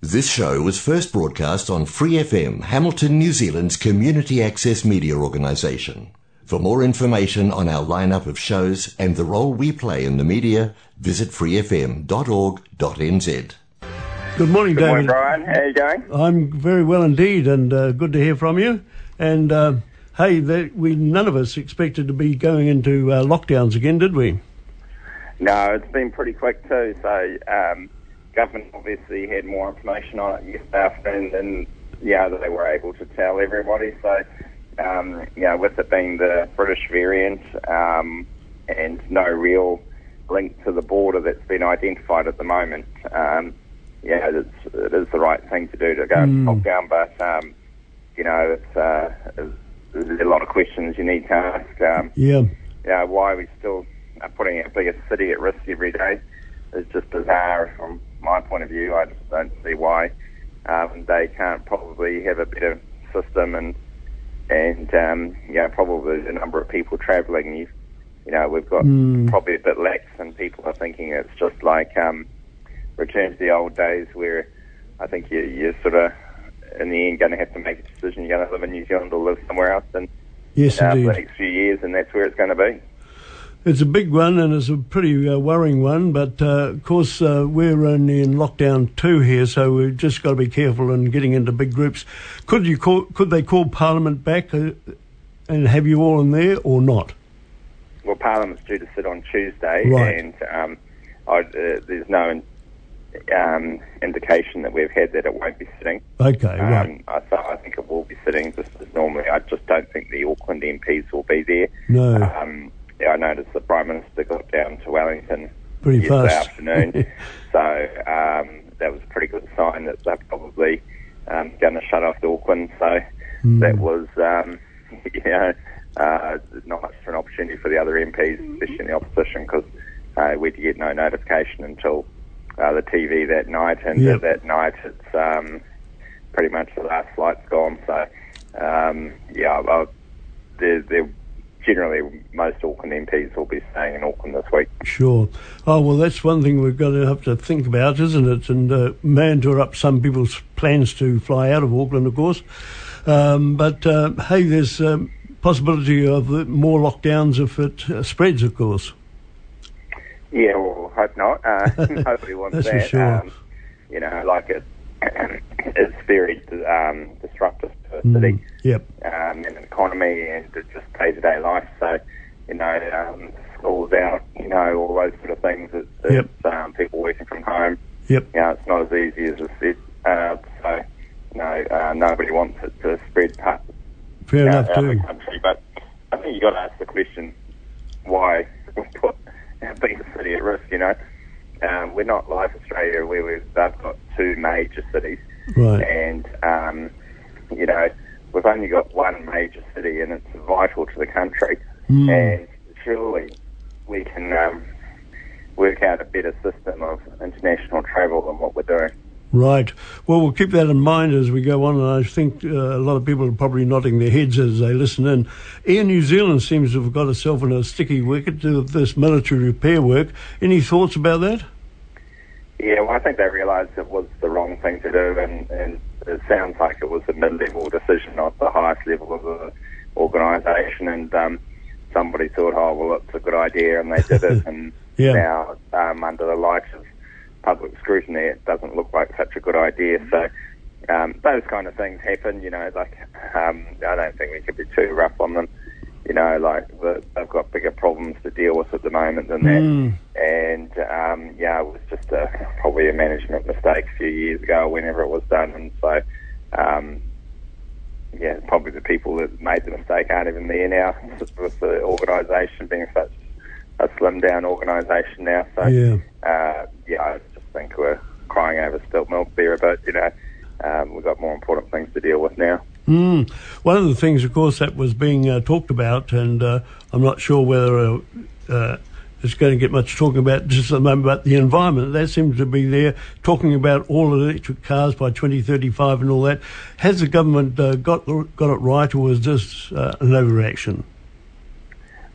This show was first broadcast on Free FM, Hamilton, New Zealand's community access media organisation. For more information on our lineup of shows and the role we play in the media, visit freefm.org.nz. Good morning, Good morning, Bryan. How are you going? I'm very well indeed, and uh, good to hear from you. And uh, hey, that we none of us expected to be going into uh, lockdowns again, did we? No, it's been pretty quick too. So, um, government obviously had more information on it yesterday afternoon than yeah they were able to tell everybody. So, um, yeah, with it being the British variant um, and no real link to the border that's been identified at the moment, um, yeah, it's, it is the right thing to do to go into lockdown. But um, you know, it's, uh, it's, there's a lot of questions you need to ask. Um, Yeah. yeah, why we still putting our biggest city at risk every day is just bizarre from my point of view. I just don't see why um, they can't probably have a better system and and um, yeah, probably the number of people travelling. You, you know, we've got probably a bit lax, and people are thinking it's just like um, return to the old days where I think you, you're sort of in the end going to have to make a decision. You're going to live in New Zealand or live somewhere else, and Yes, uh, for the next few years, and that's where it's going to be. It's a big one and it's a pretty uh, worrying one, but uh, of course uh, we're only in lockdown two here, so we've just got to be careful in getting into big groups. Could you call? Could they call Parliament back uh, and have you all in there or not? Well, Parliament's due to sit on Tuesday, Right. and um, I, uh, there's no in, um, indication that we've had that it won't be sitting. Okay, Um, right. I, th- I think it will be sitting just as normally. I just don't think the Auckland MPs will be there. No. Noticed the Prime Minister got down to Wellington Pretty yesterday fast. afternoon, so um, that was a pretty good sign that they're probably um, going to shut off Auckland. So Hmm. that was, um, you know, uh, not much of an opportunity for the other MPs, especially in the opposition, because uh, we did get no notification until uh, the TV that night, and Yep. that night it's um, pretty much the last flight's gone. So um, yeah, well, they're, they're generally most Auckland MPs will be staying in Auckland this week. Sure. Oh well, that's one thing we've got to have to think about, isn't it? And uh, may interrupt some people's plans to fly out of Auckland, of course. Um, but uh, hey, there's um, possibility of more lockdowns if it uh, spreads, of course. Yeah, well, hope not. Uh, nobody wants That's for that. sure. Um, you know, like it, it's very um, disruptive to a Mm, city Yep. um, and an economy and just day-to-day life. So, you know, um, schools out, you know, all those sort of things. It's, Yep. it's um, people working from home. Yep. You know, it's not as easy as it said. Uh, so, you know, uh, nobody wants it to spread past Fair out, enough out of too. the country. But I think you've got to ask the question why we put our biggest city at risk, you know. Um, we're not like Australia where we've they've got two major cities Right. and um, you know, we've only got one major city and it's vital to the country Mm. and surely we can um, work out a better system of international travel than what we're doing. Right. Well, we'll keep that in mind as we go on, and I think uh, a lot of people are probably nodding their heads as they listen in. Air New Zealand seems to have got itself in a sticky wicket to this military repair work. Any thoughts about that? Yeah, well, I think they realised it was the wrong thing to do, and, and it sounds like it was a mid-level decision, not the highest level of the organisation. And um, somebody thought, oh, well, it's a good idea, and they did it. And Yeah. now, um, under the light of public scrutiny, it doesn't look like such a good idea. So um, those kind of things happen. You know, like um, I don't think we can be too rough on them. You know, like the, they've got bigger problems to deal with at the moment than that Mm. And um, yeah, it was just a, probably a management mistake a few years ago, whenever it was done, and so um, yeah, probably the people that made the mistake aren't even there now, with the organisation being such a slim down organisation now. So Yeah. uh, yeah, I just think we're crying over spilt milk there but. You know, um, we've got more important things to deal with now. Mm. One of the things, of course, that was being uh, talked about, and uh, I'm not sure whether uh, uh, it's going to get much talking about just at the moment, but the environment, that seems to be there, talking about all electric cars by 2035 and all that. Has the government uh, got got it right, or is this uh, an overreaction?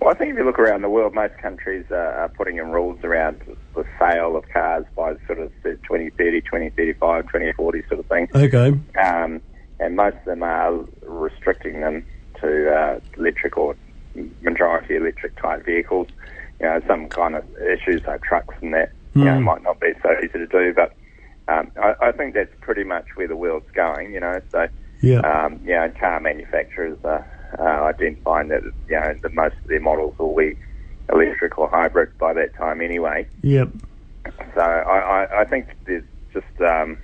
Well, I think if you look around the world, most countries are, are putting in rules around the sale of cars by sort of the 2030, 2035, 2040 sort of thing. Okay. Um, and most of them are restricting them to uh, electric or majority electric type vehicles. You know, some kind of issues like trucks and that, you know, Mm. might not be so easy to do, but um, I, I think that's pretty much where the world's going, you know, so Yeah. um, you know, car manufacturers are uh, identifying that you know that most of their models will be electric or hybrid by that time anyway. Yep. So I, I, I think there's just um,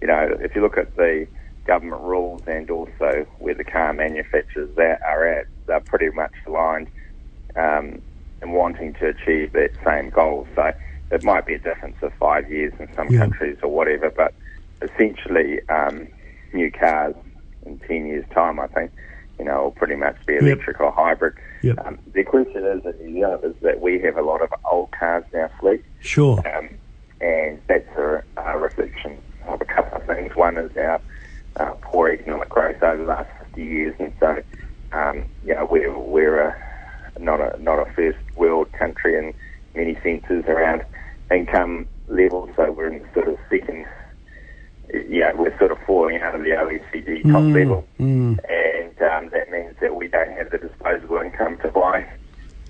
you know if you look at the government rules and also where the car manufacturers are are at, they're pretty much aligned um, in wanting to achieve that same goal. So it might be a difference of five years in some Yeah. countries or whatever, but essentially um, new cars in 10 years' time, I think, you know, will pretty much be electric or hybrid. Yep. Um, the question is in New Zealand is that we have a lot of old cars in our fleet, Sure. um, and that's a, a reflection of a couple of things. One is our uh, poor economic growth over the last 50 years, and so, um, you know, we're, we're a, not a not a first world country in many senses around income levels, so we're in sort of second, yeah, we're sort of falling out of the OECD top Mm, level mm. and um, that means that we don't have the disposable income to buy,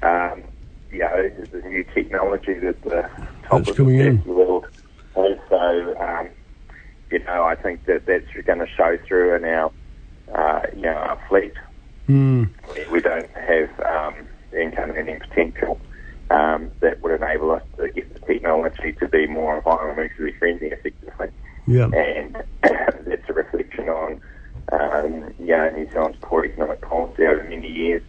um, you know, the new technology that the top That's of coming the in. world has. So, um, you know, I think that that's going to show through in our, uh, you know, our fleet. Mm. We- We don't have um, earning potential um, that would enable us to get the technology to be more environmentally friendly effectively Yep. and that's a reflection on um, you know, New Zealand's poor economic policy over many years.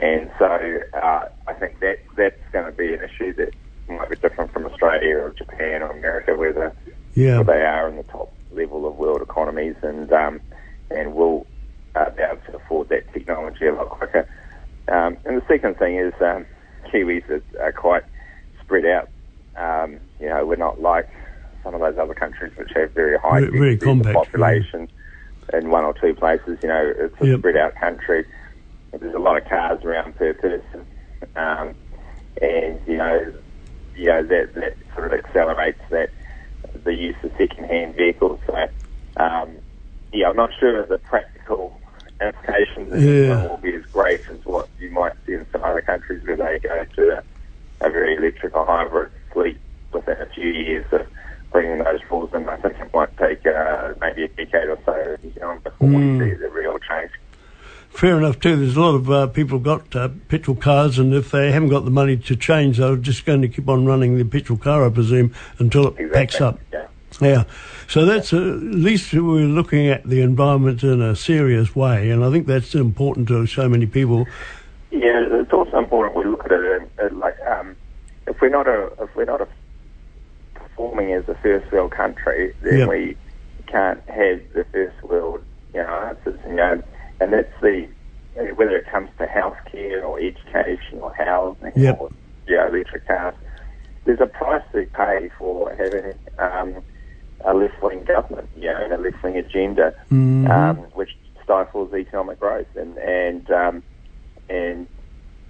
And so uh, I think that that's going to be an issue that might be different from Australia or Japan or America, where, the, Yeah. where they are in the top level of world economies and um, and will uh, be able to afford that technology a lot quicker. Um, and the second thing is um, Kiwis are, are quite spread out. Um, you know, we're not like some of those other countries which have very high Very- very compact, population in one or two places. You know, it's a Yep. spread out country. There's a lot of cars around per person, um, and you know, you know that that sort of accelerates that the use of second-hand vehicles. So, um, yeah, I'm not sure of the practical implications of Yeah. will be as great as what you might other countries where they go to a, a very electric or hybrid fleet within a few years of bringing those rules in. I think it might take uh, maybe a decade or so in New Zealand before Mm. we see the real change. Fair enough too. There's a lot of uh, people got uh, petrol cars, and if they haven't got the money to change, they're just going to keep on running the petrol car, I presume, until it packs up. Yeah. Yeah, so that's uh, at least we're looking at the environment in a serious way, and I think that's important to so many people. Yeah, it's also important we look at it in like um, if we're not a if we're not a performing as a first world country, then Yep. we can't have the first world you know answers. You know, and that's the whether it comes to healthcare or education or housing Yep. or yeah, electric cars. There's a price to pay for having um, a left-wing government, you know, and a left-wing agenda, Mhm. um, which stifles economic growth, and and um, and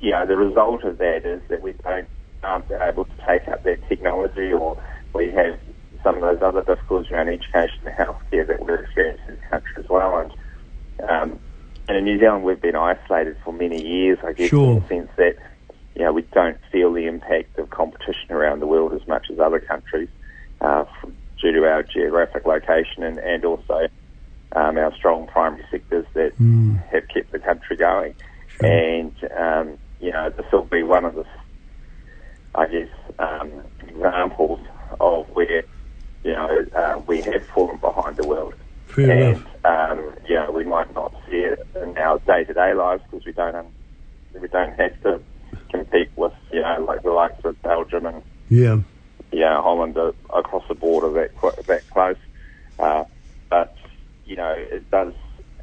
you know the result of that is that we don't aren't able to take up that technology, or we have some of those other difficulties around education and healthcare that we're experiencing in the country as well. And um, and in New Zealand, we've been isolated for many years, I guess, Sure. in the sense that you know we don't feel the impact of competition around the world as much as other countries uh, due to our geographic location and and also um, our strong primary sectors that Mm. have kept the country going. Sure. And, um, you know, this will be one of the, I guess, um, examples of where, you know, uh, we have fallen behind the world. Fair and, um, you know, we might not see it in our day-to-day lives because we don't, um, we don't have to compete with, you know, like the likes of Belgium and Yeah, know, Holland across the border that qu- that close. Uh, but you know, it does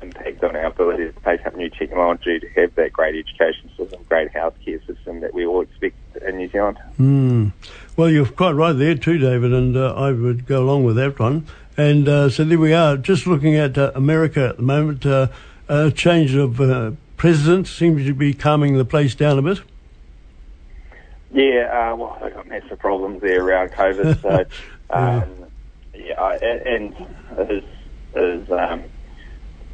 impact on our ability to take up new technology, to have that great education system, great healthcare system that we all expect in New Zealand. Mm. Well, you're quite right there too, David, and uh, I would go along with that one. And uh, so there we are, just looking at uh, America at the moment. Uh, a change of uh, president seems to be calming the place down a bit. Yeah, uh, well, they've got massive problems there around COVID. So, um, yeah, and his, his um,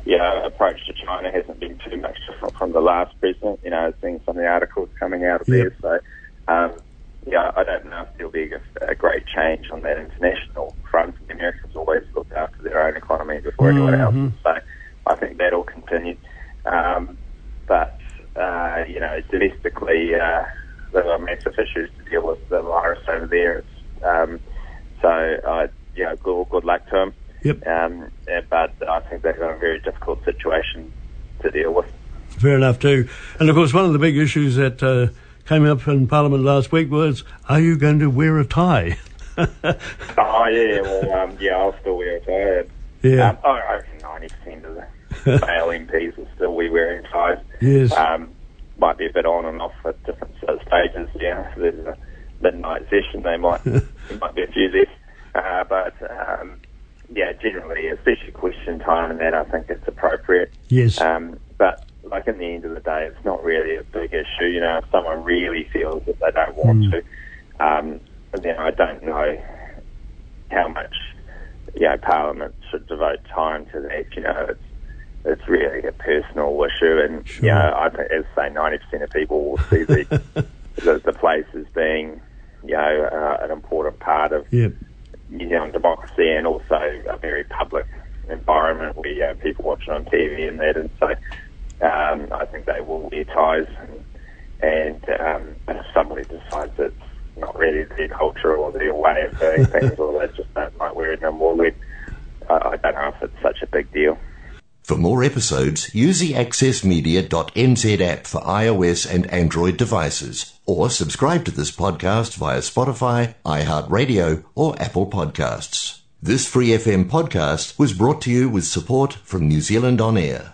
know, approach to China hasn't been too much different from the last president. You know, seeing some of the articles coming out of yep. there. So, um, yeah, I don't know if there'll be a, a, great change on that international economy before mm-hmm. anyone else. So I think that'll continue. Um, but, uh, you know, domestically, uh, there are massive issues to deal with the virus over there. It's, um, so, uh, yeah, good, good luck to them. Yep. Um, but I think they've got a very difficult situation to deal with. Fair enough, too. And of course, one of the big issues that uh, came up in Parliament last week was are you going to wear a tie? oh, yeah. Well, um, yeah, I'll still wear a tie. Yeah. Um, I reckon 90% of the male MPs will still be wearing ties. Yes. Um, might be a bit on and off at different stages. Yeah, there's a midnight session. They might there might be a few there, uh, but um, yeah, generally, especially question time and that, I think it's appropriate. Yes. Um, but like in the end of the day, it's not really a big issue. You know, if someone really feels that they don't want mm. to, um, then I don't know how much you know Parliament should devote time to that. You know, it's it's really a personal issue, and sure. you know, I think as say ninety percent of people will see the, the the place as being you know uh, an important part of. Yep New Zealand democracy and also a very public environment where you have people watching on TV and that. And so um, I think they will wear ties. And, and um, if somebody decides it's not really their culture or their way of doing things, or they just don't like wearing them, well, then I, don't know if it's such a big deal. For more episodes, use the accessmedia.nz app for iOS and Android devices, or subscribe to this podcast via Spotify, iHeartRadio, or Apple Podcasts. This Free FM podcast was brought to you with support from New Zealand On Air.